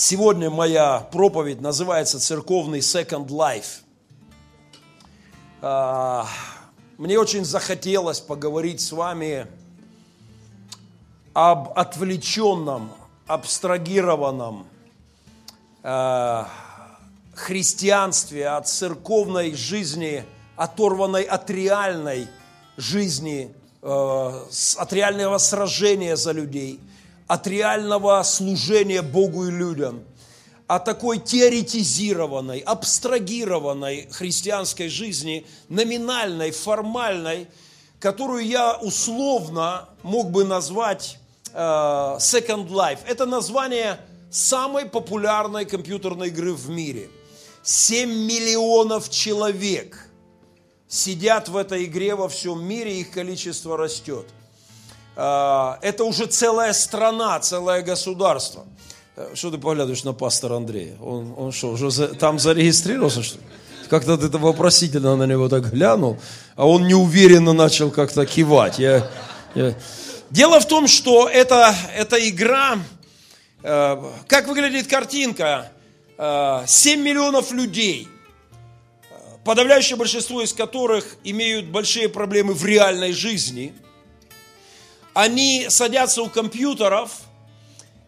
Сегодня моя проповедь называется «Церковный Second Life». А, мне очень захотелось поговорить с вами об отвлеченном, абстрагированном а, христианстве, от церковной жизни, оторванной от реальной жизни, а, от реального сражения за людей – от реального служения Богу и людям, о такой теоретизированной, абстрагированной христианской жизни, номинальной, формальной, которую я условно мог бы назвать э, Second Life. Это название самой популярной компьютерной игры в мире. 7 миллионов человек сидят в этой игре во всем мире, их количество растет. А, это уже целая страна, целое государство. Э, что ты поглядываешь на пастора Андрея? Он, он что, уже за, там зарегистрировался, что ли? Как-то ты вопросительно на него так глянул, а он неуверенно начал как-то кивать. Я, я... Дело в том, что это, эта игра, э, как выглядит картинка, э, 7 миллионов людей, э, подавляющее большинство из которых имеют большие проблемы в реальной жизни – они садятся у компьютеров,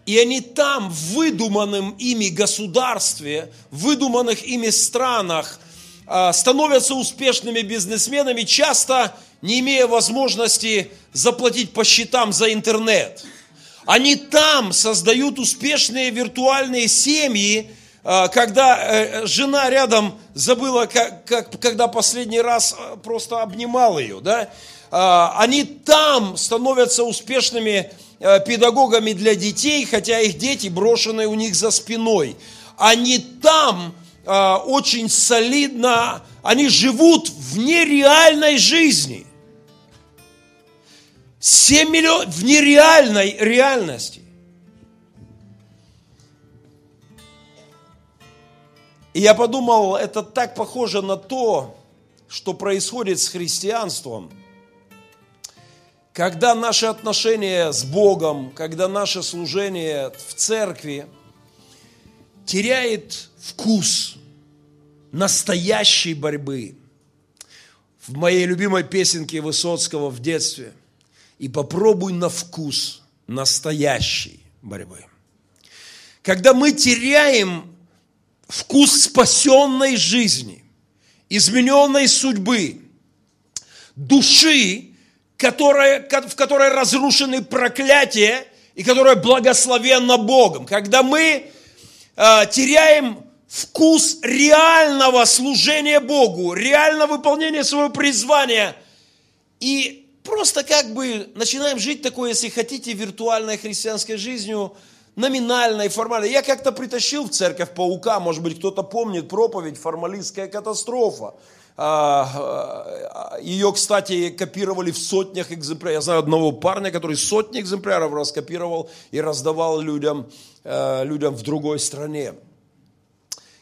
и они там, в выдуманном ими государстве, в выдуманных ими странах, а, становятся успешными бизнесменами, часто не имея возможности заплатить по счетам за интернет. Они там создают успешные виртуальные семьи, а, когда э, жена рядом забыла, как, как, когда последний раз э, просто обнимал ее, да, а, они там становятся успешными э, педагогами для детей, хотя их дети брошены у них за спиной. Они там а, очень солидно, они живут в нереальной жизни. 7 миллионов в нереальной реальности. И я подумал, это так похоже на то, что происходит с христианством – когда наши отношения с Богом, когда наше служение в церкви теряет вкус настоящей борьбы. В моей любимой песенке Высоцкого в детстве «И попробуй на вкус настоящей борьбы». Когда мы теряем вкус спасенной жизни, измененной судьбы, души, которая, в которой разрушены проклятия и которая благословенна Богом. Когда мы э, теряем вкус реального служения Богу, реального выполнения своего призвания и просто как бы начинаем жить такой, если хотите, виртуальной христианской жизнью, номинальной, формальной. Я как-то притащил в церковь паука, может быть, кто-то помнит проповедь «Формалистская катастрофа». А, а, Ее, кстати, копировали в сотнях экземпляров. Я знаю одного парня, который сотни экземпляров раскопировал и раздавал людям, э, людям в другой стране.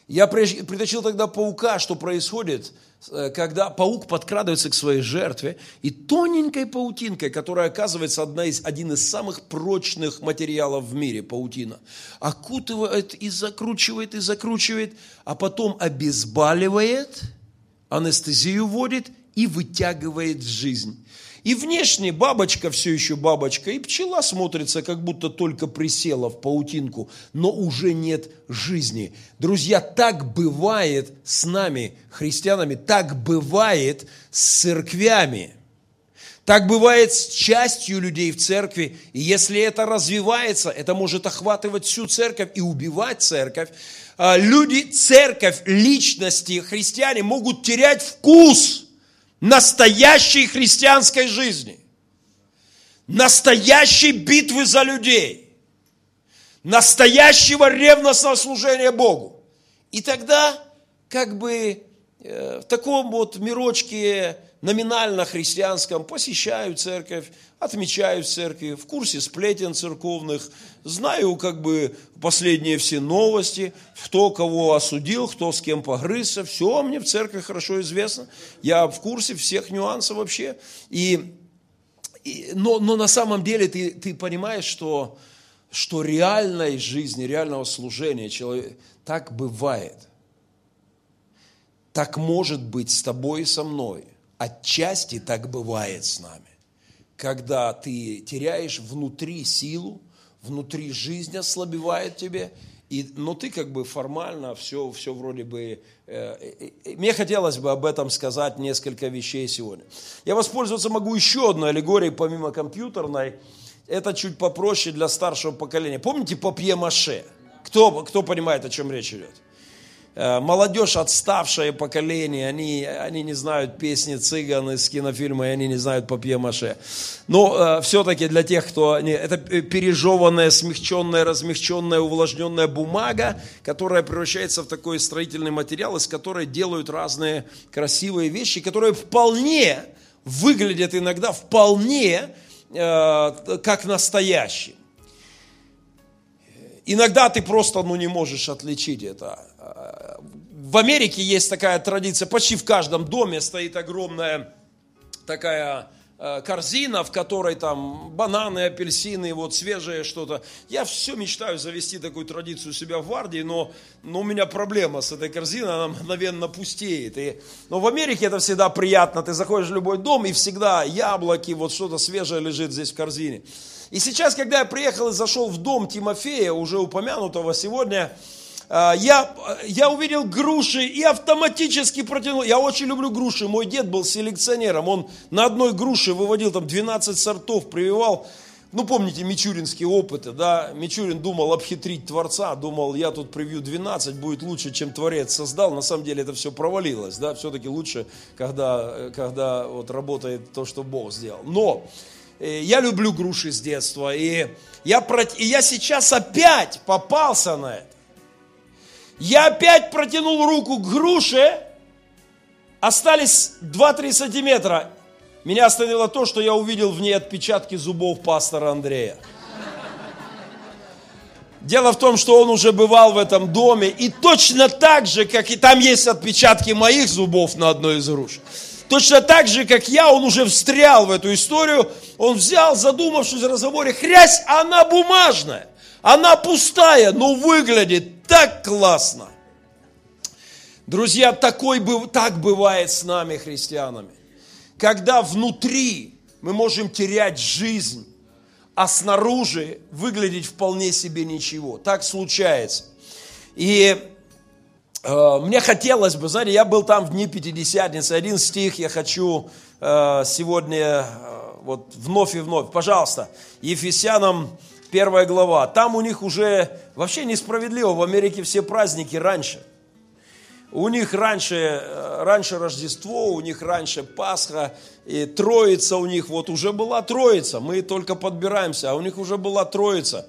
Я притащил тогда паука, что происходит, э, когда паук подкрадывается к своей жертве, и тоненькой паутинкой, которая оказывается одна из, один из самых прочных материалов в мире, паутина, окутывает и закручивает, и закручивает, а потом обезболивает – анестезию вводит и вытягивает жизнь. И внешне бабочка все еще бабочка, и пчела смотрится, как будто только присела в паутинку, но уже нет жизни. Друзья, так бывает с нами, христианами, так бывает с церквями. Так бывает с частью людей в церкви, и если это развивается, это может охватывать всю церковь и убивать церковь. А, люди, церковь, личности, христиане могут терять вкус настоящей христианской жизни, настоящей битвы за людей, настоящего ревностного служения Богу. И тогда как бы э, в таком вот мирочке номинально христианском посещают церковь, отмечаю в церкви, в курсе сплетен церковных, знаю как бы последние все новости, кто кого осудил, кто с кем погрызся, все мне в церкви хорошо известно, я в курсе всех нюансов вообще. И, и, но, но на самом деле ты, ты понимаешь, что что реальной жизни, реального служения человек, так бывает. Так может быть с тобой и со мной. Отчасти так бывает с нами. Когда ты теряешь внутри силу, внутри жизнь ослабевает тебе, и, но ты как бы формально все, все вроде бы... Э, э, мне хотелось бы об этом сказать несколько вещей сегодня. Я воспользоваться могу еще одной аллегорией, помимо компьютерной. Это чуть попроще для старшего поколения. Помните папье-маше? Кто, кто понимает, о чем речь идет? Э, молодежь, отставшее поколение, они, они не знают песни цыган из кинофильма, и они не знают папье-маше. Но э, все-таки для тех, кто... Не, это пережеванная, смягченная, размягченная, увлажненная бумага, которая превращается в такой строительный материал, из которой делают разные красивые вещи, которые вполне выглядят иногда вполне э, как настоящие. Иногда ты просто ну, не можешь отличить это. В Америке есть такая традиция, почти в каждом доме стоит огромная такая э, корзина, в которой там бананы, апельсины, вот свежее что-то. Я все мечтаю завести такую традицию у себя в Вардии, но, но у меня проблема с этой корзиной, она мгновенно пустеет. И, но в Америке это всегда приятно, ты заходишь в любой дом и всегда яблоки, вот что-то свежее лежит здесь в корзине. И сейчас, когда я приехал и зашел в дом Тимофея, уже упомянутого сегодня, я, я увидел груши и автоматически протянул. Я очень люблю груши. Мой дед был селекционером. Он на одной груше выводил там 12 сортов, прививал. Ну, помните мичуринские опыты, да? Мичурин думал обхитрить Творца, думал, я тут привью 12, будет лучше, чем Творец создал. На самом деле это все провалилось, да? Все-таки лучше, когда, когда вот работает то, что Бог сделал. Но Э, я люблю груши с детства, и я, и я сейчас опять попался на это. Я опять протянул руку к груше, остались 2-3 сантиметра. Меня остановило то, что я увидел в ней отпечатки зубов пастора Андрея. Дело в том, что он уже бывал в этом доме, и точно так же, как и там есть отпечатки моих зубов на одной из груш. Точно так же, как я, он уже встрял в эту историю. Он взял, задумавшись в разговоре, хрясь, она бумажная. Она пустая, но выглядит так классно. Друзья, такой, так бывает с нами, христианами. Когда внутри мы можем терять жизнь, а снаружи выглядеть вполне себе ничего. Так случается. И Э, мне хотелось бы, знаете, я был там в дни Пятидесятницы, один стих я хочу э, сегодня э, вот вновь и вновь. Пожалуйста, Ефесянам первая глава. Там у них уже вообще несправедливо, в Америке все праздники раньше. У них раньше, раньше Рождество, у них раньше Пасха, и Троица у них, вот уже была Троица, мы только подбираемся, а у них уже была Троица.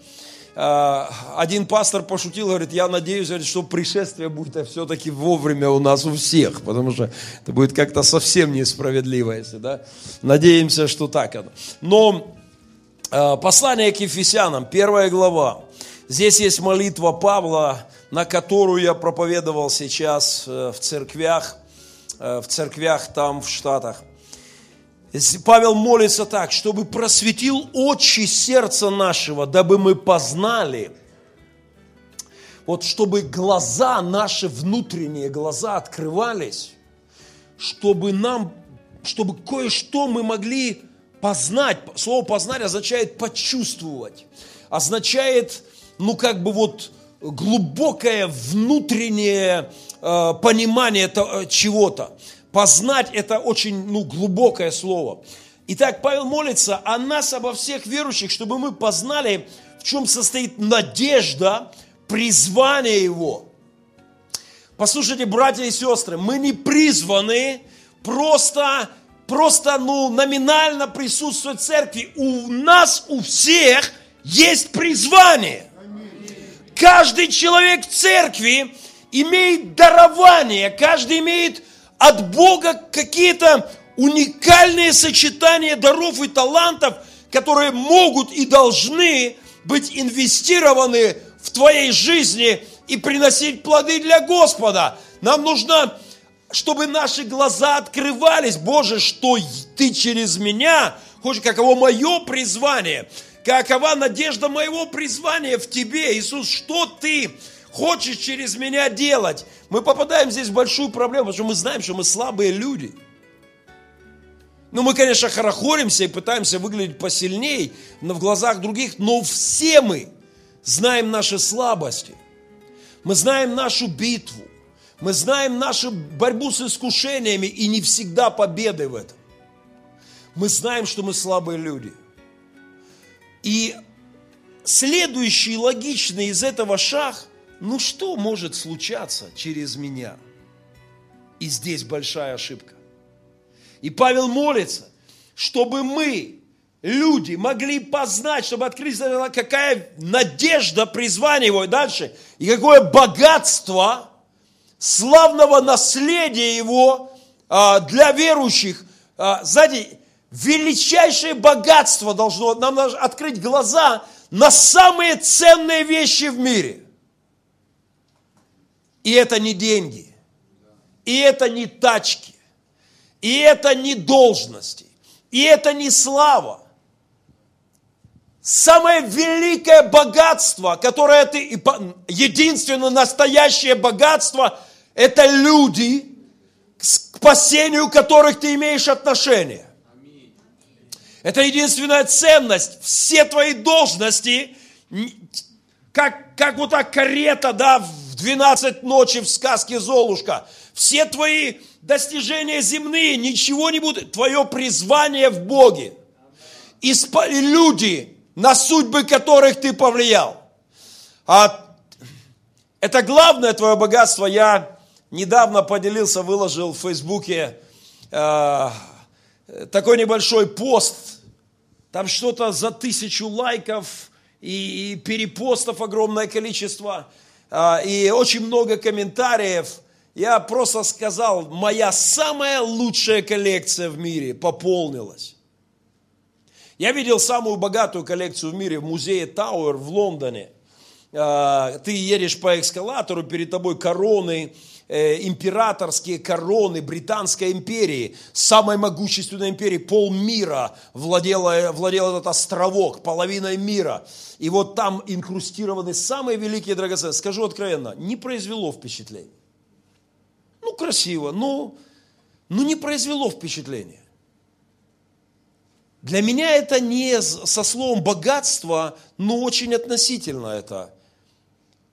А, один пастор пошутил, говорит, я надеюсь, что пришествие будет все-таки вовремя у нас у всех, потому что это будет как-то совсем несправедливо, если, да. Надеемся, что так оно. Но а, послание к Ефесянам, первая глава. Здесь есть молитва Павла, на которую я проповедовал сейчас э, в церквях, э, в церквях там в Штатах. Павел молится так, чтобы просветил очи сердца нашего, дабы мы познали, вот чтобы глаза наши, внутренние глаза открывались, чтобы нам, чтобы кое-что мы могли познать. Слово познать означает почувствовать, означает, ну как бы вот глубокое внутреннее э, понимание э, чего-то. Познать – это очень ну, глубокое слово. Итак, Павел молится о нас, обо всех верующих, чтобы мы познали, в чем состоит надежда, призвание Его. Послушайте, братья и сестры, мы не призваны просто, просто ну, номинально присутствовать в церкви. У нас, у всех есть призвание. Каждый человек в церкви имеет дарование, каждый имеет от Бога какие-то уникальные сочетания даров и талантов, которые могут и должны быть инвестированы в твоей жизни и приносить плоды для Господа. Нам нужно, чтобы наши глаза открывались. Боже, что ты через меня, хочешь, каково мое призвание. Какова надежда моего призвания в тебе, Иисус, что ты хочешь через меня делать? Мы попадаем здесь в большую проблему, потому что мы знаем, что мы слабые люди. Ну, мы, конечно, хорохоримся и пытаемся выглядеть посильней в глазах других, но все мы знаем наши слабости. Мы знаем нашу битву. Мы знаем нашу борьбу с искушениями и не всегда победы в этом. Мы знаем, что мы слабые люди. И следующий логичный из этого шаг, ну что может случаться через меня? И здесь большая ошибка. И Павел молится, чтобы мы, люди, могли познать, чтобы открыть, какая надежда, призвание его и дальше, и какое богатство – славного наследия Его а, для верующих. А, сзади величайшее богатство должно нам открыть глаза на самые ценные вещи в мире. И это не деньги, и это не тачки, и это не должности, и это не слава. Самое великое богатство, которое ты, единственное настоящее богатство – это люди, к спасению которых ты имеешь отношение. Это единственная ценность. Все твои должности, как, как вот так карета, да, в 12 ночи в сказке Золушка. Все твои достижения земные, ничего не будет. Твое призвание в Боге. И люди, на судьбы которых ты повлиял. А это главное твое богатство. Я недавно поделился, выложил в Фейсбуке э, такой небольшой пост. Там что-то за тысячу лайков и, и перепостов огромное количество. Э, и очень много комментариев. Я просто сказал, моя самая лучшая коллекция в мире пополнилась. Я видел самую богатую коллекцию в мире в музее Тауэр в Лондоне. Э, ты едешь по эскалатору, перед тобой короны, императорские короны Британской империи, самой могущественной империи, полмира владел, владел этот островок, половиной мира. И вот там инкрустированы самые великие драгоценности. Скажу откровенно, не произвело впечатления. Ну, красиво, но, но не произвело впечатления. Для меня это не со словом богатство, но очень относительно это.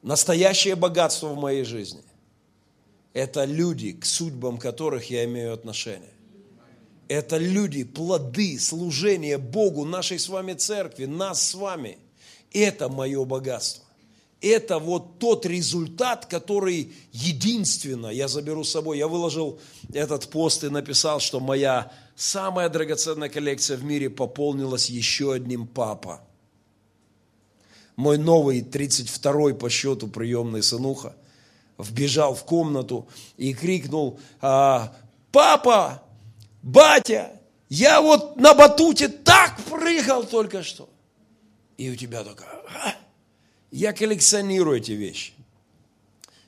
Настоящее богатство в моей жизни это люди, к судьбам которых я имею отношение. Это люди, плоды служения Богу, нашей с вами церкви, нас с вами. Это мое богатство. Это вот тот результат, который единственно я заберу с собой. Я выложил этот пост и написал, что моя самая драгоценная коллекция в мире пополнилась еще одним папа. Мой новый 32-й по счету приемный сынуха – вбежал в комнату и крикнул, «А, папа, батя, я вот на батуте так прыгал только что. И у тебя такая, я коллекционирую эти вещи.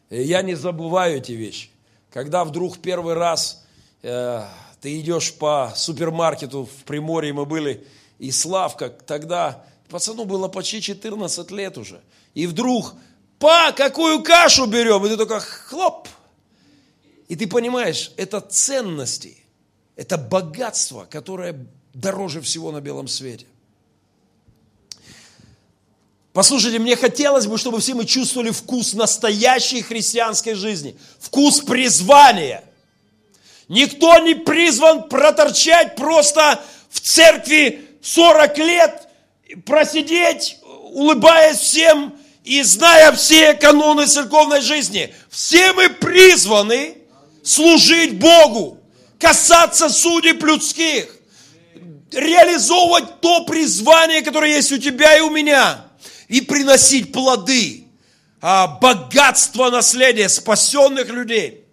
Я не забываю эти вещи. Когда вдруг первый раз э, ты идешь по супермаркету в Приморье, мы были, и Славка, тогда пацану было почти 14 лет уже. И вдруг па, какую кашу берем? И ты только хлоп. И ты понимаешь, это ценности, это богатство, которое дороже всего на белом свете. Послушайте, мне хотелось бы, чтобы все мы чувствовали вкус настоящей христианской жизни, вкус призвания. Никто не призван проторчать просто в церкви 40 лет, просидеть, улыбаясь всем, и зная все каноны церковной жизни, все мы призваны служить Богу, касаться судеб людских, реализовывать то призвание, которое есть у тебя и у меня, и приносить плоды, а, богатство наследия спасенных людей.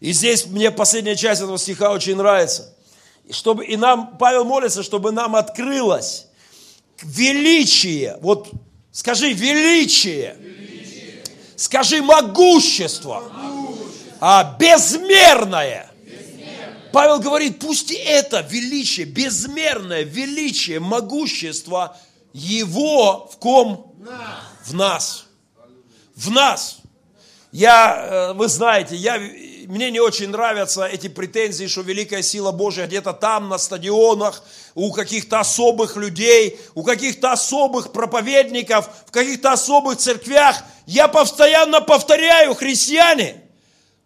И здесь мне последняя часть этого стиха очень нравится. Чтобы, и нам, Павел молится, чтобы нам открылось величие, вот Скажи величие. Скажи могущество. А, безмерное. безмерное. Павел говорит, пусть это величие, безмерное величие, могущество Его в ком? В нас. В нас. Я, э, вы знаете, я, мне не очень нравятся эти претензии, что великая сила Божья где-то там, на стадионах, у каких-то особых людей, у каких-то особых проповедников, в каких-то особых церквях. Я постоянно повторяю, христиане,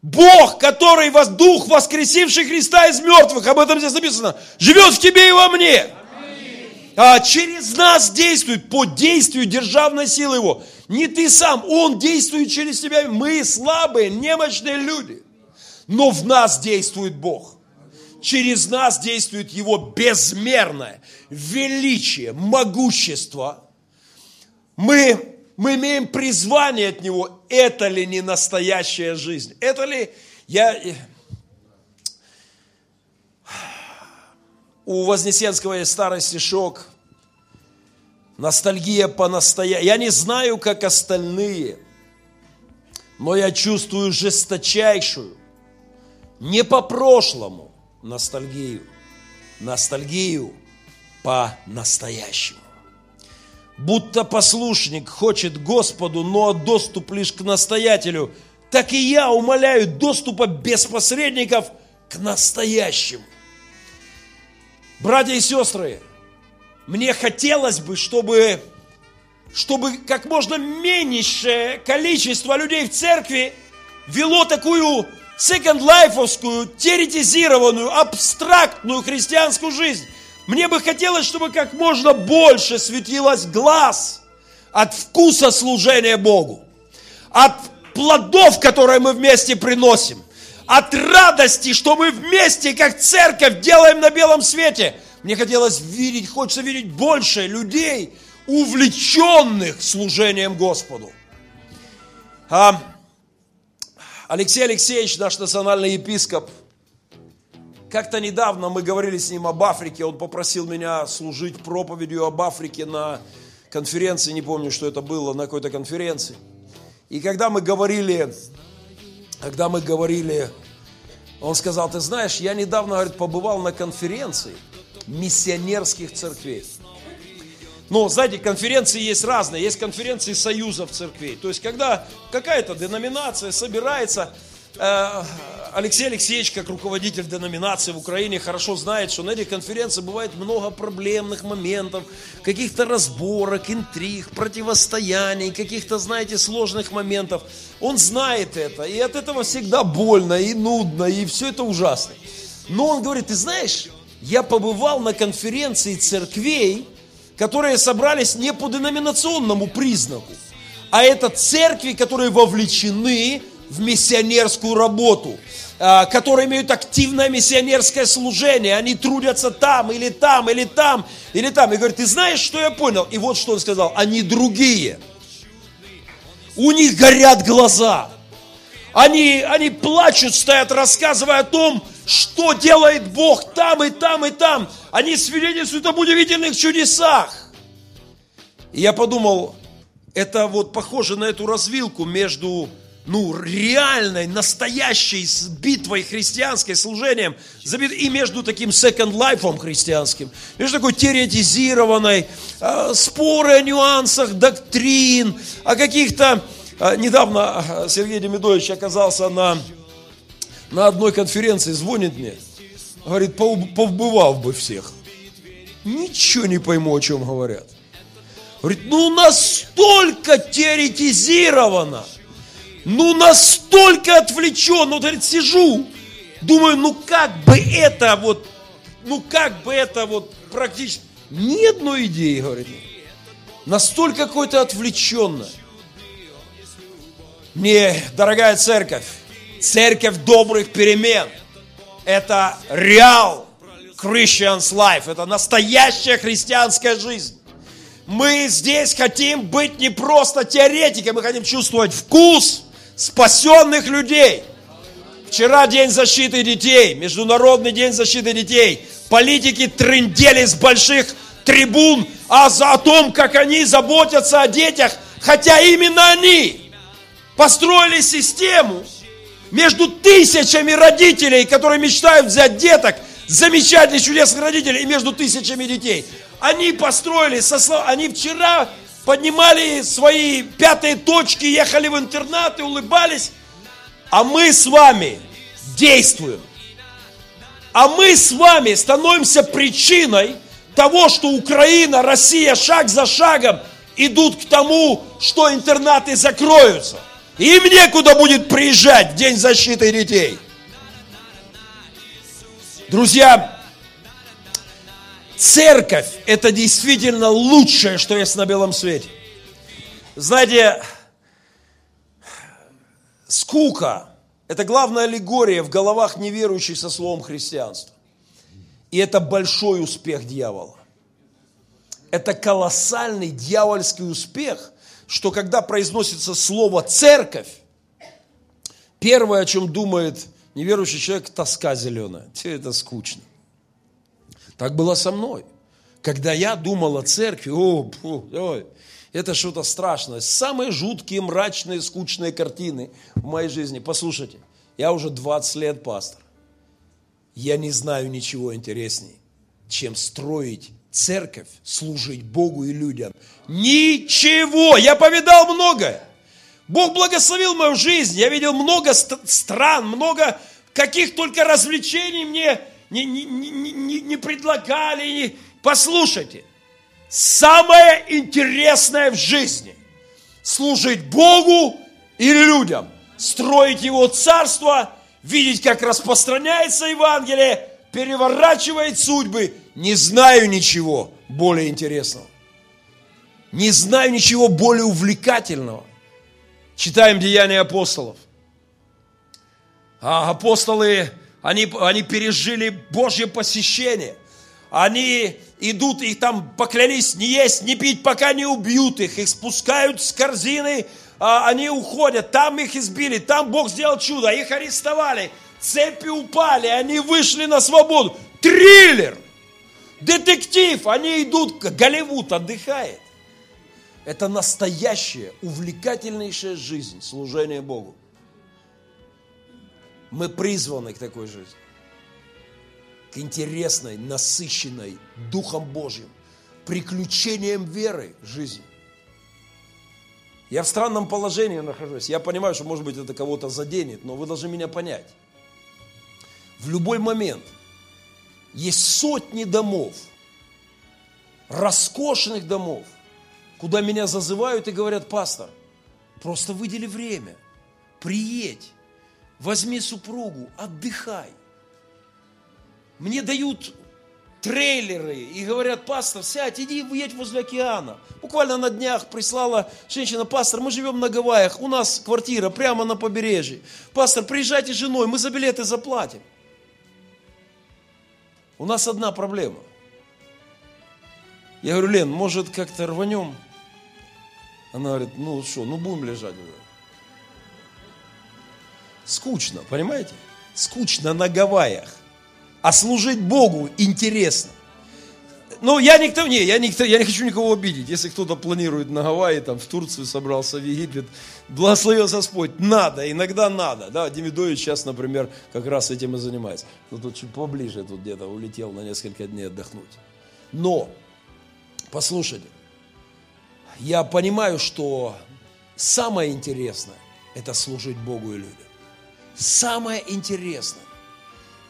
Бог, который вас, Дух, воскресивший Христа из мертвых, об этом здесь написано, живет в тебе и во мне. А через нас действует по действию державной силы Его. Не ты сам, Он действует через тебя. Мы слабые, немощные люди. Но в нас действует Бог. Через нас действует Его безмерное величие, могущество. Мы, мы имеем призвание от Него. Это ли не настоящая жизнь? Это ли... Я... У Вознесенского есть старый стишок – Ностальгия по настоящему. Я не знаю, как остальные, но я чувствую жесточайшую, не по прошлому ностальгию, ностальгию по настоящему. Будто послушник хочет Господу, но доступ лишь к настоятелю, так и я умоляю доступа без посредников к настоящему. Братья и сестры, мне хотелось бы, чтобы, чтобы как можно меньшее количество людей в церкви вело такую second лайфовскую, теоретизированную, абстрактную христианскую жизнь. Мне бы хотелось, чтобы как можно больше светилось глаз от вкуса служения Богу, от плодов, которые мы вместе приносим, от радости, что мы вместе, как церковь, делаем на белом свете – мне хотелось видеть, хочется видеть больше людей, увлеченных служением Господу. А, Алексей Алексеевич, наш национальный епископ, как-то недавно мы говорили с ним об Африке, он попросил меня служить проповедью об Африке на конференции, не помню, что это было, на какой-то конференции. И когда мы говорили, когда мы говорили, он сказал, ты знаешь, я недавно, говорит, побывал на конференции – миссионерских церквей. Но, знаете, конференции есть разные. Есть конференции союзов церквей. То есть, когда какая-то деноминация собирается, э, Алексей Алексеевич, как руководитель деноминации в Украине, хорошо знает, что на этих конференциях бывает много проблемных моментов, каких-то разборок, интриг, противостояний, каких-то, знаете, сложных моментов. Он знает это, и от этого всегда больно, и нудно, и все это ужасно. Но он говорит, ты знаешь, я побывал на конференции церквей, которые собрались не по деноминационному признаку, а это церкви, которые вовлечены в миссионерскую работу, а, которые имеют активное миссионерское служение, они трудятся там, или там, или там, или там. И говорит, ты знаешь, что я понял? И вот что он сказал, они другие. У них горят глаза. Они, они плачут, стоят, рассказывая о том, что делает Бог там и там и там. Они свидетельствуют об удивительных чудесах. И я подумал, это вот похоже на эту развилку между ну, реальной, настоящей битвой христианской, служением, и между таким second life христианским, между такой теоретизированной, э, споры о нюансах доктрин, о каких-то... Э, недавно э, Сергей Демидович оказался на на одной конференции звонит мне, говорит, повбывав бы всех. Ничего не пойму, о чем говорят. Говорит, ну настолько теоретизировано, ну настолько отвлечен, ну, говорит, сижу, думаю, ну как бы это вот, ну как бы это вот практически, ни одной идеи, говорит, настолько какое-то отвлеченное. Мне, дорогая церковь, Церковь добрых перемен. Это реал Christian's life. Это настоящая христианская жизнь. Мы здесь хотим быть не просто теоретиками, мы хотим чувствовать вкус спасенных людей. Вчера День защиты детей, Международный день защиты детей. Политики трындели с больших трибун а за, о том, как они заботятся о детях, хотя именно они построили систему, между тысячами родителей, которые мечтают взять деток, замечательных, чудесных родителей, и между тысячами детей. Они построили, они вчера поднимали свои пятые точки, ехали в интернаты, улыбались. А мы с вами действуем. А мы с вами становимся причиной того, что Украина, Россия шаг за шагом идут к тому, что интернаты закроются. Им некуда будет приезжать в День защиты детей. Друзья, церковь – это действительно лучшее, что есть на белом свете. Знаете, скука – это главная аллегория в головах неверующих со словом христианства. И это большой успех дьявола. Это колоссальный дьявольский успех, что когда произносится слово «церковь», первое, о чем думает неверующий человек, тоска зеленая. Тебе это скучно. Так было со мной. Когда я думал о церкви, о, фу, ой, это что-то страшное. Самые жуткие, мрачные, скучные картины в моей жизни. Послушайте, я уже 20 лет пастор. Я не знаю ничего интереснее, чем строить церковь, служить Богу и людям. Ничего! Я повидал многое. Бог благословил мою жизнь. Я видел много стран, много каких только развлечений мне не, не, не, не, не предлагали. Послушайте, самое интересное в жизни – служить Богу и людям, строить Его царство – видеть, как распространяется Евангелие, переворачивает судьбы. Не знаю ничего более интересного. Не знаю ничего более увлекательного. Читаем Деяния апостолов. А апостолы, они, они пережили Божье посещение. Они идут, их там поклялись не есть, не пить, пока не убьют их. Их спускают с корзины, а, они уходят, там их избили, там Бог сделал чудо, их арестовали, цепи упали, они вышли на свободу. Триллер, детектив, они идут, Голливуд отдыхает. Это настоящая, увлекательнейшая жизнь, служение Богу. Мы призваны к такой жизни. К интересной, насыщенной Духом Божьим, приключением веры жизни. Я в странном положении нахожусь. Я понимаю, что, может быть, это кого-то заденет, но вы должны меня понять. В любой момент есть сотни домов, роскошных домов, куда меня зазывают и говорят, пастор, просто выдели время, приедь, возьми супругу, отдыхай. Мне дают трейлеры и говорят, пастор, сядь, иди едь возле океана. Буквально на днях прислала женщина, пастор, мы живем на Гавайях, у нас квартира прямо на побережье. Пастор, приезжайте с женой, мы за билеты заплатим. У нас одна проблема. Я говорю, Лен, может как-то рванем? Она говорит, ну что, ну будем лежать. Скучно, понимаете? Скучно на Гавайях а служить Богу интересно. Ну, я никто, не, я, никто, я не хочу никого обидеть. Если кто-то планирует на Гавайи, там, в Турцию собрался, в Египет, благословил Господь, надо, иногда надо. Да, Демидович сейчас, например, как раз этим и занимается. Ну, тут чуть поближе, тут где-то улетел на несколько дней отдохнуть. Но, послушайте, я понимаю, что самое интересное – это служить Богу и людям. Самое интересное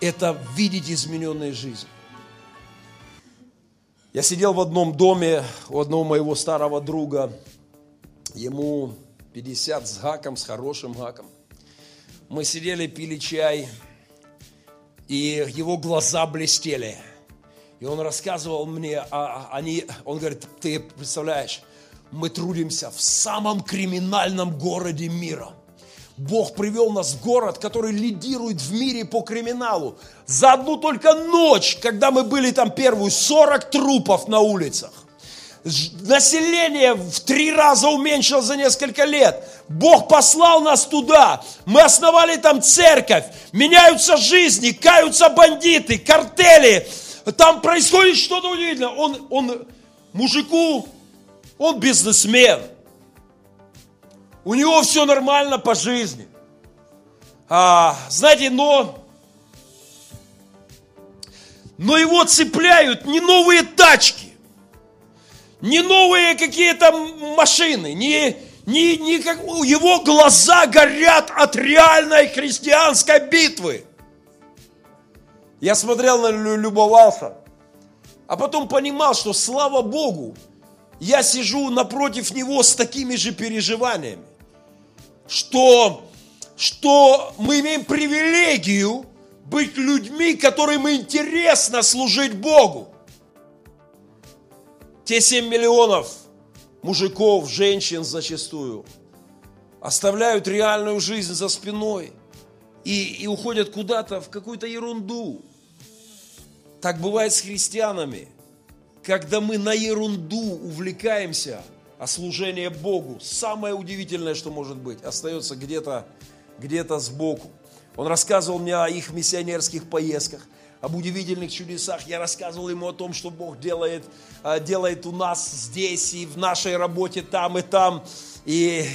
это видеть измененные жизни. Я сидел в одном доме у одного моего старого друга, ему 50 с гаком, с хорошим гаком. Мы сидели, пили чай, и его глаза блестели. И он рассказывал мне, а, они, он говорит, ты представляешь, мы трудимся в самом криминальном городе мира. Бог привел нас в город, который лидирует в мире по криминалу. За одну только ночь, когда мы были там первую, 40 трупов на улицах. Население в три раза уменьшилось за несколько лет. Бог послал нас туда. Мы основали там церковь. Меняются жизни, каются бандиты, картели. Там происходит что-то удивительное. Он, он мужику, он бизнесмен – у него все нормально по жизни. А, знаете, но, но его цепляют не новые тачки, не новые какие-то машины, не, не, не как, его глаза горят от реальной христианской битвы. Я смотрел на любовался, а потом понимал, что слава Богу, я сижу напротив него с такими же переживаниями, что, что мы имеем привилегию быть людьми, которым интересно служить Богу. Те 7 миллионов мужиков, женщин зачастую оставляют реальную жизнь за спиной и, и уходят куда-то в какую-то ерунду. Так бывает с христианами. Когда мы на ерунду увлекаемся, а служение Богу, самое удивительное, что может быть, остается где-то где сбоку. Он рассказывал мне о их миссионерских поездках, об удивительных чудесах. Я рассказывал ему о том, что Бог делает, а, делает у нас здесь и в нашей работе там и там. И,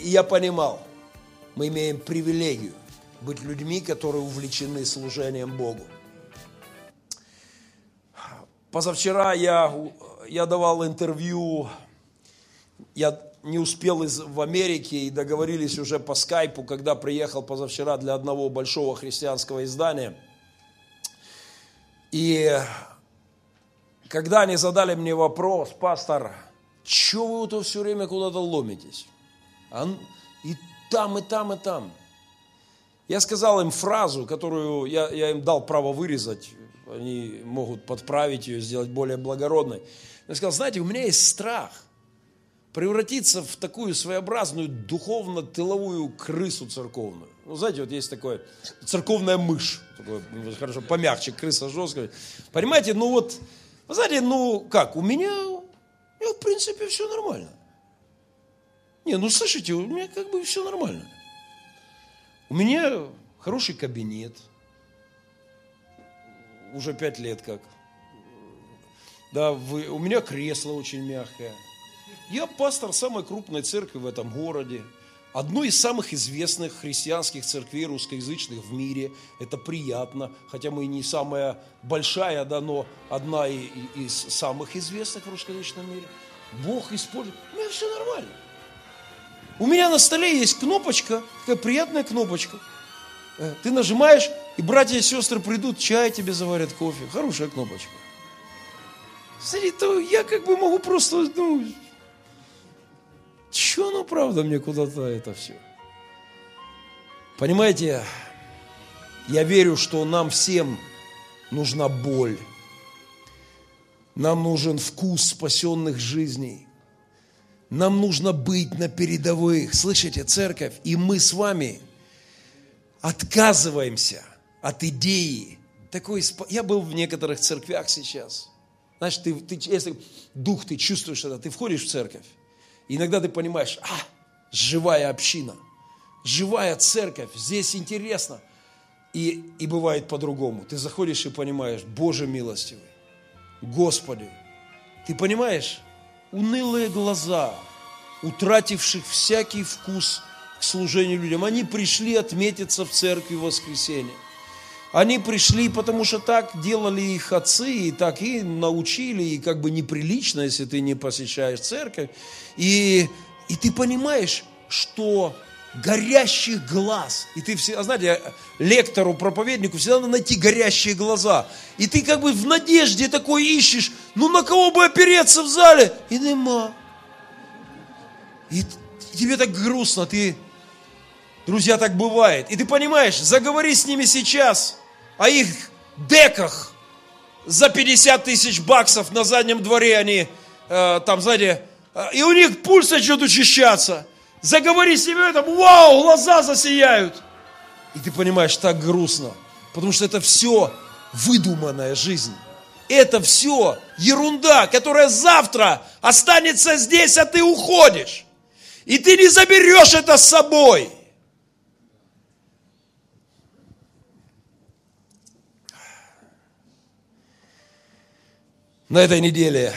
и я понимал, мы имеем привилегию быть людьми, которые увлечены служением Богу. Позавчера я, я давал интервью, я не успел из, в Америке и договорились уже по скайпу, когда приехал позавчера для одного большого христианского издания. И когда они задали мне вопрос, пастор, что вы то все время куда-то ломитесь? И там, и там, и там. Я сказал им фразу, которую я, я им дал право вырезать, они могут подправить ее, сделать более благородной. Я сказал, знаете, у меня есть страх превратиться в такую своеобразную духовно-тыловую крысу церковную. Ну, знаете, вот есть такое, церковная мышь, такое, ну, хорошо, помягче, крыса жесткая. Понимаете, ну вот, вы знаете, ну как, у меня, у меня в принципе все нормально. Не, ну слышите, у меня как бы все нормально. У меня хороший кабинет. Уже пять лет как. Да, вы, у меня кресло очень мягкое. Я пастор самой крупной церкви в этом городе. Одной из самых известных христианских церквей русскоязычных в мире. Это приятно, хотя мы не самая большая, да, но одна из самых известных в русскоязычном мире. Бог использует. У меня все нормально. У меня на столе есть кнопочка, такая приятная кнопочка. Э, ты нажимаешь, и братья и сестры придут, чай тебе заварят, кофе. Хорошая кнопочка. Смотри, то я как бы могу просто, ну, че ну правда мне куда-то это все. Понимаете, я верю, что нам всем нужна боль. Нам нужен вкус спасенных жизней. Нам нужно быть на передовых. Слышите, церковь? И мы с вами отказываемся от идеи. Такой, я был в некоторых церквях сейчас. Знаешь, ты, ты, если дух ты чувствуешь это, ты входишь в церковь. И иногда ты понимаешь, а, живая община, живая церковь, здесь интересно. И, и бывает по-другому. Ты заходишь и понимаешь, Боже милостивый, Господи, ты понимаешь, унылые глаза, утративших всякий вкус к служению людям. Они пришли отметиться в церкви в воскресенье. Они пришли, потому что так делали их отцы, и так и научили, и как бы неприлично, если ты не посещаешь церковь. И, и ты понимаешь, что горящих глаз. И ты все, знаете, лектору, проповеднику всегда надо найти горящие глаза. И ты как бы в надежде такой ищешь, ну на кого бы опереться в зале? И нема. И тебе так грустно, ты, друзья, так бывает. И ты понимаешь, заговори с ними сейчас о их деках за 50 тысяч баксов на заднем дворе они, э, там, знаете, э, и у них пульс начнет учащаться. Заговори с ними этом, вау, глаза засияют. И ты понимаешь, так грустно, потому что это все выдуманная жизнь. Это все ерунда, которая завтра останется здесь, а ты уходишь. И ты не заберешь это с собой. На этой неделе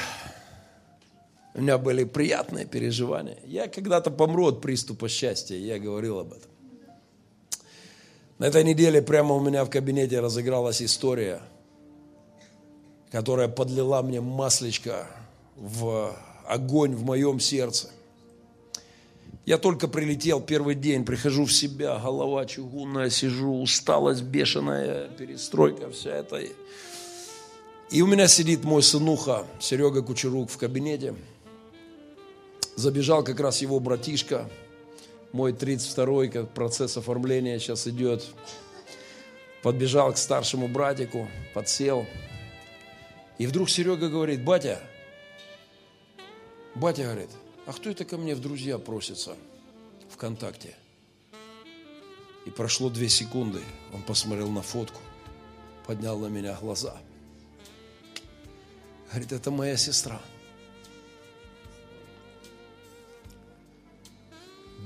у меня были приятные переживания. Я когда-то помру от приступа счастья, я говорил об этом. На этой неделе прямо у меня в кабинете разыгралась история, которая подлила мне маслечко в огонь в моем сердце. Я только прилетел первый день, прихожу в себя, голова чугунная, сижу, усталость бешеная, перестройка вся эта. И у меня сидит мой сынуха Серега Кучерук в кабинете. Забежал как раз его братишка, мой 32-й, как процесс оформления сейчас идет. Подбежал к старшему братику, подсел. И вдруг Серега говорит, батя, батя говорит, а кто это ко мне в друзья просится ВКонтакте? И прошло две секунды, он посмотрел на фотку, поднял на меня глаза. Говорит, это моя сестра.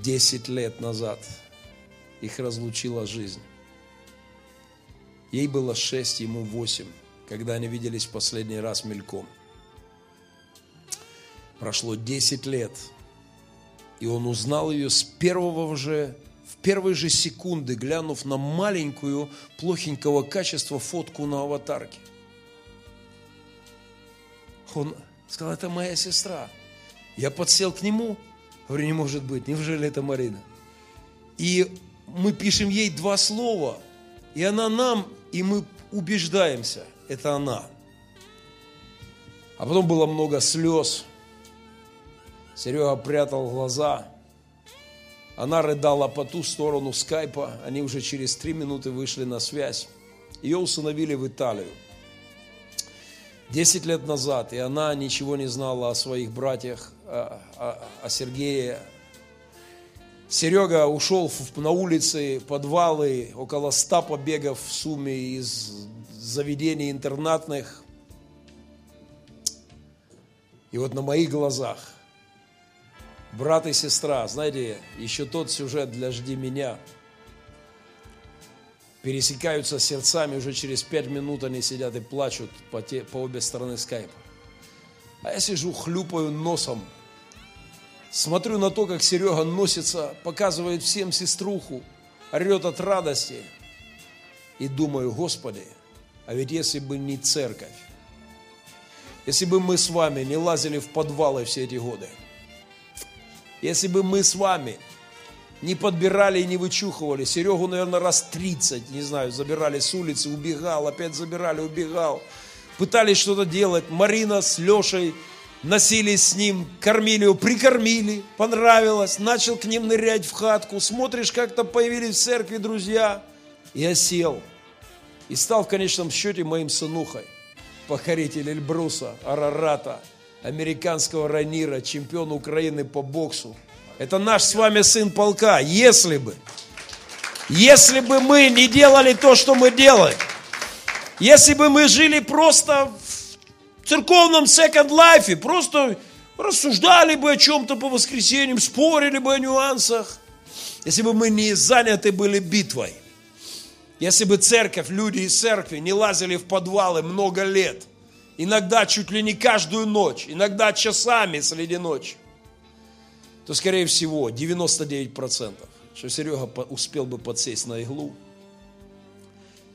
Десять лет назад их разлучила жизнь. Ей было шесть, ему восемь, когда они виделись в последний раз мельком – Прошло 10 лет, и он узнал ее с первого же, в первой же секунды, глянув на маленькую, плохенького качества фотку на аватарке. Он сказал, это моя сестра. Я подсел к нему, говорю, не может быть, неужели это Марина? И мы пишем ей два слова, и она нам, и мы убеждаемся, это она. А потом было много слез, Серега прятал глаза. Она рыдала по ту сторону скайпа. Они уже через три минуты вышли на связь. Ее усыновили в Италию. Десять лет назад, и она ничего не знала о своих братьях, о, о, о Сергее. Серега ушел на улицы, подвалы, около ста побегов в сумме из заведений интернатных. И вот на моих глазах брат и сестра, знаете, еще тот сюжет для «Жди меня». Пересекаются сердцами, уже через пять минут они сидят и плачут по, те, по обе стороны скайпа. А я сижу, хлюпаю носом, смотрю на то, как Серега носится, показывает всем сеструху, орет от радости. И думаю, Господи, а ведь если бы не церковь, если бы мы с вами не лазили в подвалы все эти годы – если бы мы с вами не подбирали и не вычухивали, Серегу, наверное, раз 30, не знаю, забирали с улицы, убегал, опять забирали, убегал. Пытались что-то делать. Марина с Лешей носились с ним, кормили его, прикормили, понравилось. Начал к ним нырять в хатку. Смотришь, как-то появились в церкви друзья. Я сел и стал в конечном счете моим сынухой. Покоритель Эльбруса, Арарата – американского ранира, чемпион Украины по боксу. Это наш с вами сын полка. Если бы, если бы мы не делали то, что мы делаем, если бы мы жили просто в церковном second life, просто рассуждали бы о чем-то по воскресеньям, спорили бы о нюансах, если бы мы не заняты были битвой, если бы церковь, люди из церкви не лазили в подвалы много лет – иногда чуть ли не каждую ночь, иногда часами среди ночи, то, скорее всего, 99%, что Серега успел бы подсесть на иглу,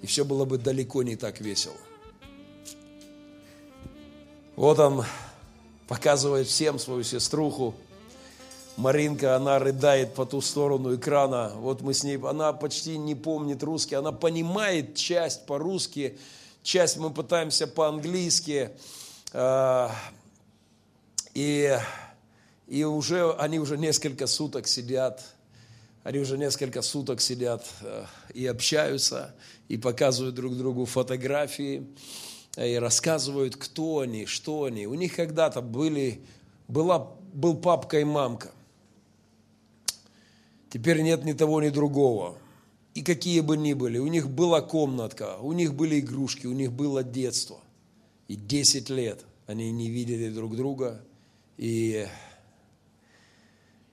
и все было бы далеко не так весело. Вот он показывает всем свою сеструху. Маринка, она рыдает по ту сторону экрана. Вот мы с ней, она почти не помнит русский, она понимает часть по-русски, часть мы пытаемся по-английски, э, и, и уже, они уже несколько суток сидят, они уже несколько суток сидят э, и общаются, и показывают друг другу фотографии, и рассказывают, кто они, что они. У них когда-то были, была, был папка и мамка. Теперь нет ни того, ни другого и какие бы ни были, у них была комнатка, у них были игрушки, у них было детство. И 10 лет они не видели друг друга. И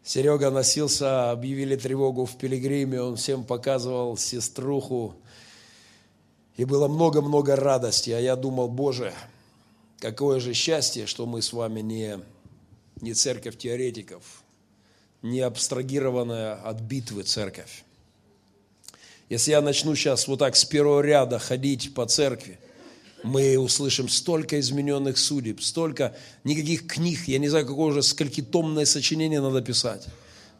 Серега носился, объявили тревогу в Пилигриме, он всем показывал сеструху. И было много-много радости. А я думал, Боже, какое же счастье, что мы с вами не, не церковь теоретиков, не абстрагированная от битвы церковь. Если я начну сейчас вот так с первого ряда ходить по церкви, Мы услышим столько измененных судеб, столько никаких книг, я не знаю, какое уже сколькитомное сочинение надо писать,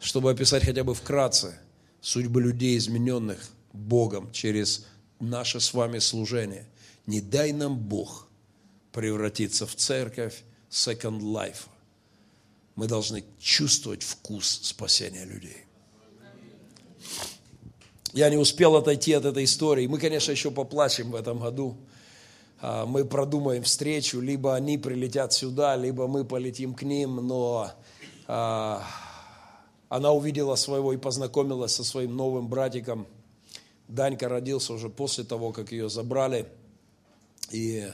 чтобы описать хотя бы вкратце судьбы людей, измененных Богом через наше с вами служение. Не дай нам Бог превратиться в церковь Second Life. Мы должны чувствовать вкус спасения людей. Я не успел отойти от этой истории. Мы, конечно, еще поплачем в этом году. А, мы продумаем встречу, либо они прилетят сюда, либо мы полетим к ним, но а, она увидела своего и познакомилась со своим новым братиком. Данька родился уже после того, как ее забрали, и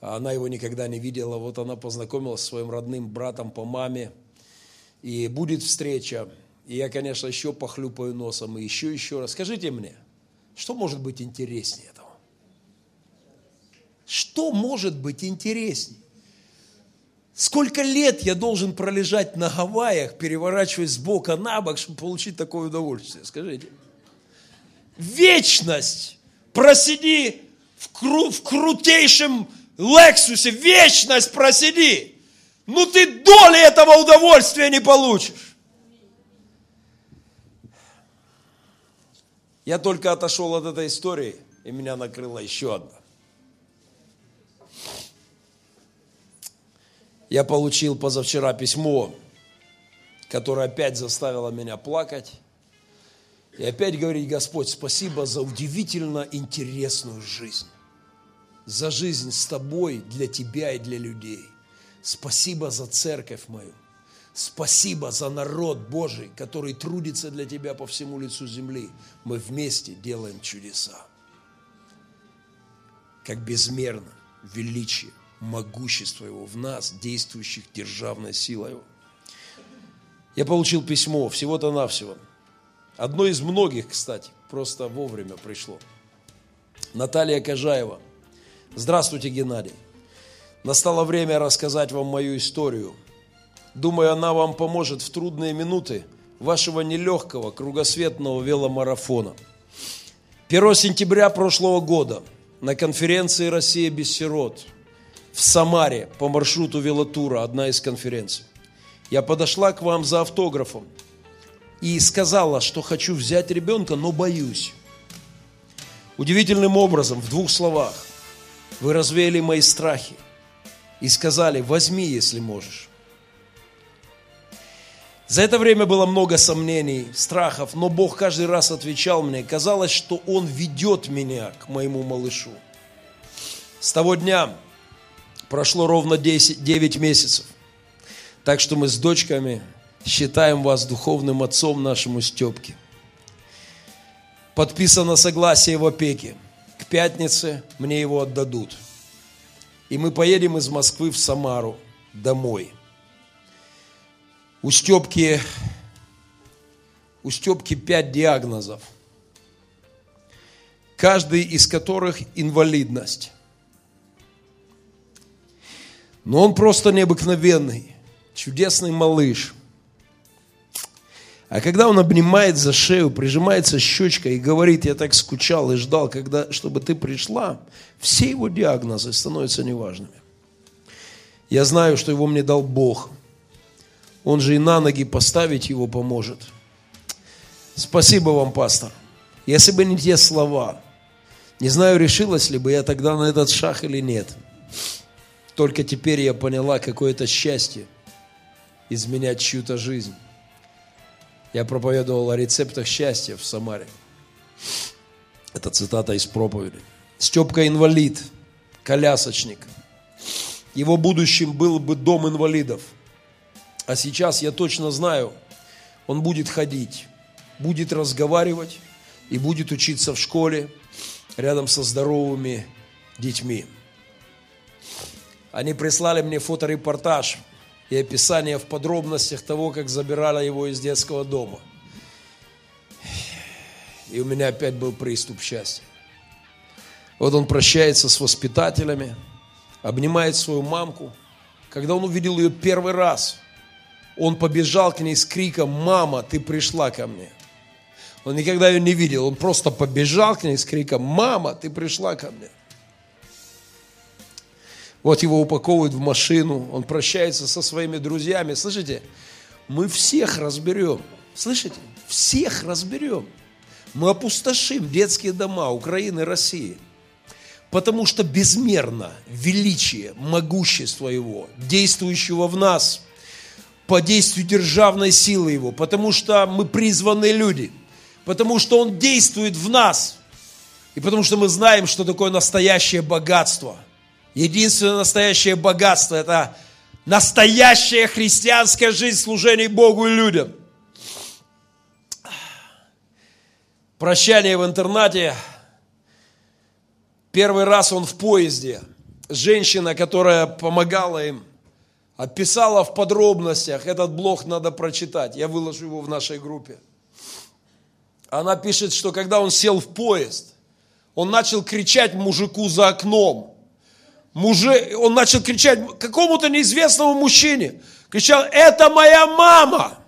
она его никогда не видела. Вот она познакомилась со своим родным братом по маме, и будет встреча. И я, конечно, еще похлюпаю носом, и еще, еще раз. Скажите мне, что может быть интереснее этого? Что может быть интереснее? Сколько лет я должен пролежать на Гавайях, переворачиваясь с бока на бок, чтобы получить такое удовольствие? Скажите. Вечность. Просиди в, кру, в крутейшем Лексусе, вечность просиди. Ну ты доли этого удовольствия не получишь. Я только отошел от этой истории, и меня накрыла еще одна. Я получил позавчера письмо, которое опять заставило меня плакать. И опять говорить, Господь, спасибо за удивительно интересную жизнь. За жизнь с тобой, для тебя и для людей. Спасибо за церковь мою. Спасибо за народ Божий, который трудится для тебя по всему лицу земли. Мы вместе делаем чудеса. Как безмерно величие, могущество Его в нас, действующих державной силой Его. Я получил письмо, всего-то навсего. Одно из многих, кстати, просто вовремя пришло. Наталья Кожаева. Здравствуйте, Геннадий. Настало время рассказать вам мою историю – Думаю, она вам поможет в трудные минуты вашего нелегкого кругосветного веломарафона. 1 сентября прошлого года на конференции «Россия без сирот» в Самаре по маршруту велотура, одна из конференций, я подошла к вам за автографом и сказала, что хочу взять ребенка, но боюсь. Удивительным образом, в двух словах, вы развеяли мои страхи и сказали, возьми, если можешь. За это время было много сомнений, страхов, но Бог каждый раз отвечал мне. Казалось, что Он ведет меня к моему малышу. С того дня прошло ровно 10, 9 месяцев. Так что мы с дочками считаем вас духовным отцом нашему Степке. Подписано согласие в опеке. К пятнице мне его отдадут. И мы поедем из Москвы в Самару домой – у Степки, у Степки пять диагнозов, каждый из которых инвалидность. Но он просто необыкновенный, чудесный малыш. А когда он обнимает за шею, прижимается щечкой и говорит, я так скучал и ждал, когда, чтобы ты пришла, все его диагнозы становятся неважными. Я знаю, что его мне дал Бог – он же и на ноги поставить его поможет. Спасибо вам, пастор. Если бы не те слова, не знаю, решилась ли бы я тогда на этот шаг или нет. Только теперь я поняла, какое это счастье изменять чью-то жизнь. Я проповедовал о рецептах счастья в Самаре. Это цитата из проповеди. Степка инвалид, колясочник. Его будущим был бы дом инвалидов – а сейчас я точно знаю, он будет ходить, будет разговаривать и будет учиться в школе рядом со здоровыми детьми. Они прислали мне фоторепортаж и описание в подробностях того, как забирали его из детского дома. И у меня опять был приступ счастья. Вот он прощается с воспитателями, обнимает свою мамку. Когда он увидел ее первый раз – он побежал к ней с криком «Мама, ты пришла ко мне!» Он никогда ее не видел, он просто побежал к ней с криком «Мама, ты пришла ко мне!» Вот его упаковывают в машину, он прощается со своими друзьями. Слышите, мы всех разберем. Слышите? Всех разберем. Мы опустошим детские дома Украины, России. Потому что безмерно величие, могущество Его, действующего в нас, по действию державной силы Его, потому что мы призванные люди, потому что Он действует в нас, и потому что мы знаем, что такое настоящее богатство – Единственное настоящее богатство – это настоящая христианская жизнь служения Богу и людям. Прощание в интернате. Первый раз он в поезде. Женщина, которая помогала им, описала в подробностях. Этот блог надо прочитать. Я выложу его в нашей группе. Она пишет, что когда он сел в поезд, он начал кричать мужику за окном – муже, он начал кричать какому-то неизвестному мужчине. Кричал, это моя мама.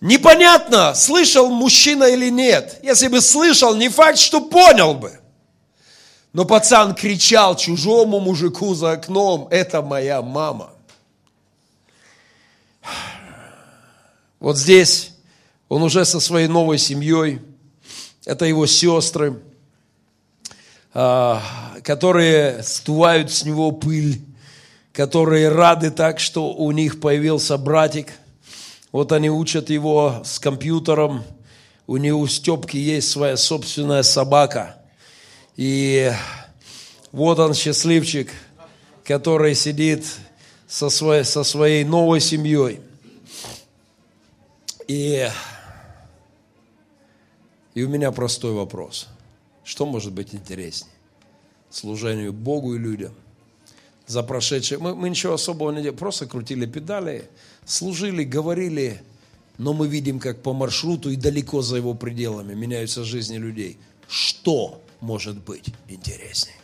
Непонятно, слышал мужчина или нет. Если бы слышал, не факт, что понял бы. Но пацан кричал чужому мужику за окном, это моя мама. Вот здесь он уже со своей новой семьей, это его сестры, которые стувают с него пыль, которые рады так, что у них появился братик. Вот они учат его с компьютером. У него у Степки есть своя собственная собака. И вот он счастливчик, который сидит со своей, со своей новой семьей. И, и у меня простой вопрос – что может быть интереснее? Служению Богу и людям. За прошедшие... Мы, мы ничего особого не делали, просто крутили педали, служили, говорили, но мы видим, как по маршруту и далеко за его пределами меняются жизни людей. Что может быть интереснее?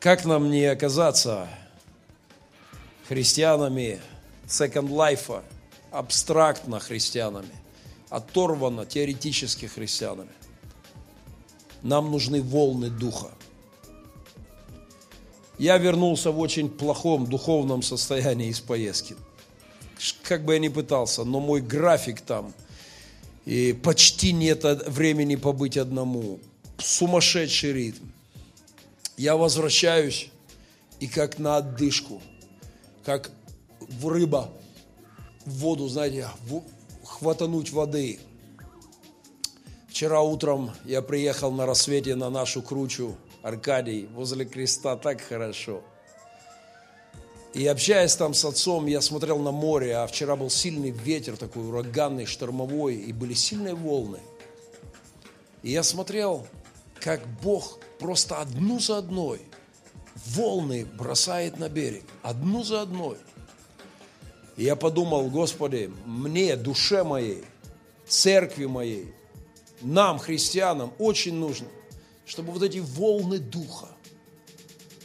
Как нам не оказаться христианами second life, абстрактно христианами – оторвано теоретически христианами. Нам нужны волны духа. Я вернулся в очень плохом духовном состоянии из поездки. Как бы я ни пытался, но мой график там, и почти нет времени побыть одному. Сумасшедший ритм. Я возвращаюсь, и как на отдышку, как в рыба в воду, знаете, хватануть воды. Вчера утром я приехал на рассвете на нашу кручу Аркадий, возле креста, так хорошо. И общаясь там с отцом, я смотрел на море, а вчера был сильный ветер такой ураганный, штормовой, и были сильные волны. И я смотрел, как Бог просто одну за одной волны бросает на берег, одну за одной. Я подумал, Господи, мне, душе моей, церкви моей, нам, христианам, очень нужно, чтобы вот эти волны Духа,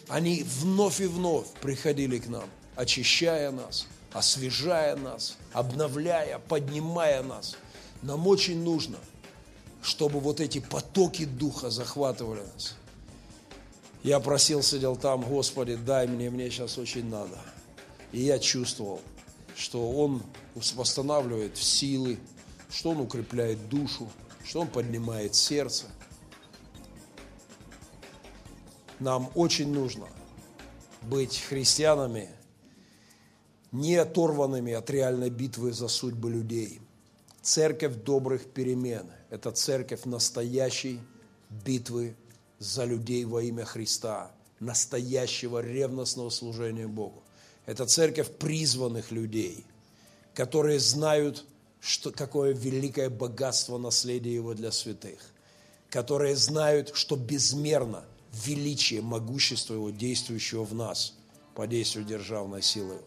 они вновь и вновь приходили к нам, очищая нас, освежая нас, обновляя, поднимая нас. Нам очень нужно, чтобы вот эти потоки Духа захватывали нас. Я просил, сидел там, Господи, дай мне, мне сейчас очень надо. И я чувствовал – что Он восстанавливает силы, что Он укрепляет душу, что Он поднимает сердце. Нам очень нужно быть христианами, не оторванными от реальной битвы за судьбы людей. Церковь добрых перемен – это церковь настоящей битвы за людей во имя Христа, настоящего ревностного служения Богу. Это церковь призванных людей, которые знают, что, какое великое богатство наследия его для святых, которые знают, что безмерно величие, могущество его, действующего в нас по действию державной силы.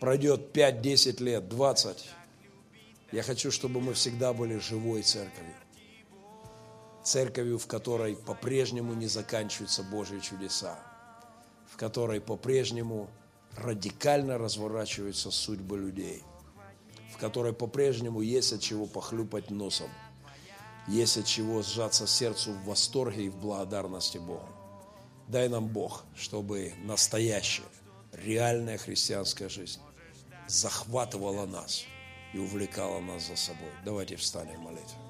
Пройдет 5, 10 лет, 20. Я хочу, чтобы мы всегда были живой церковью церковью, в которой по-прежнему не заканчиваются Божьи чудеса, в которой по-прежнему радикально разворачиваются судьбы людей, в которой по-прежнему есть от чего похлюпать носом, есть от чего сжаться сердцу в восторге и в благодарности Богу. Дай нам Бог, чтобы настоящая, реальная христианская жизнь захватывала нас и увлекала нас за собой. Давайте встанем в молитве.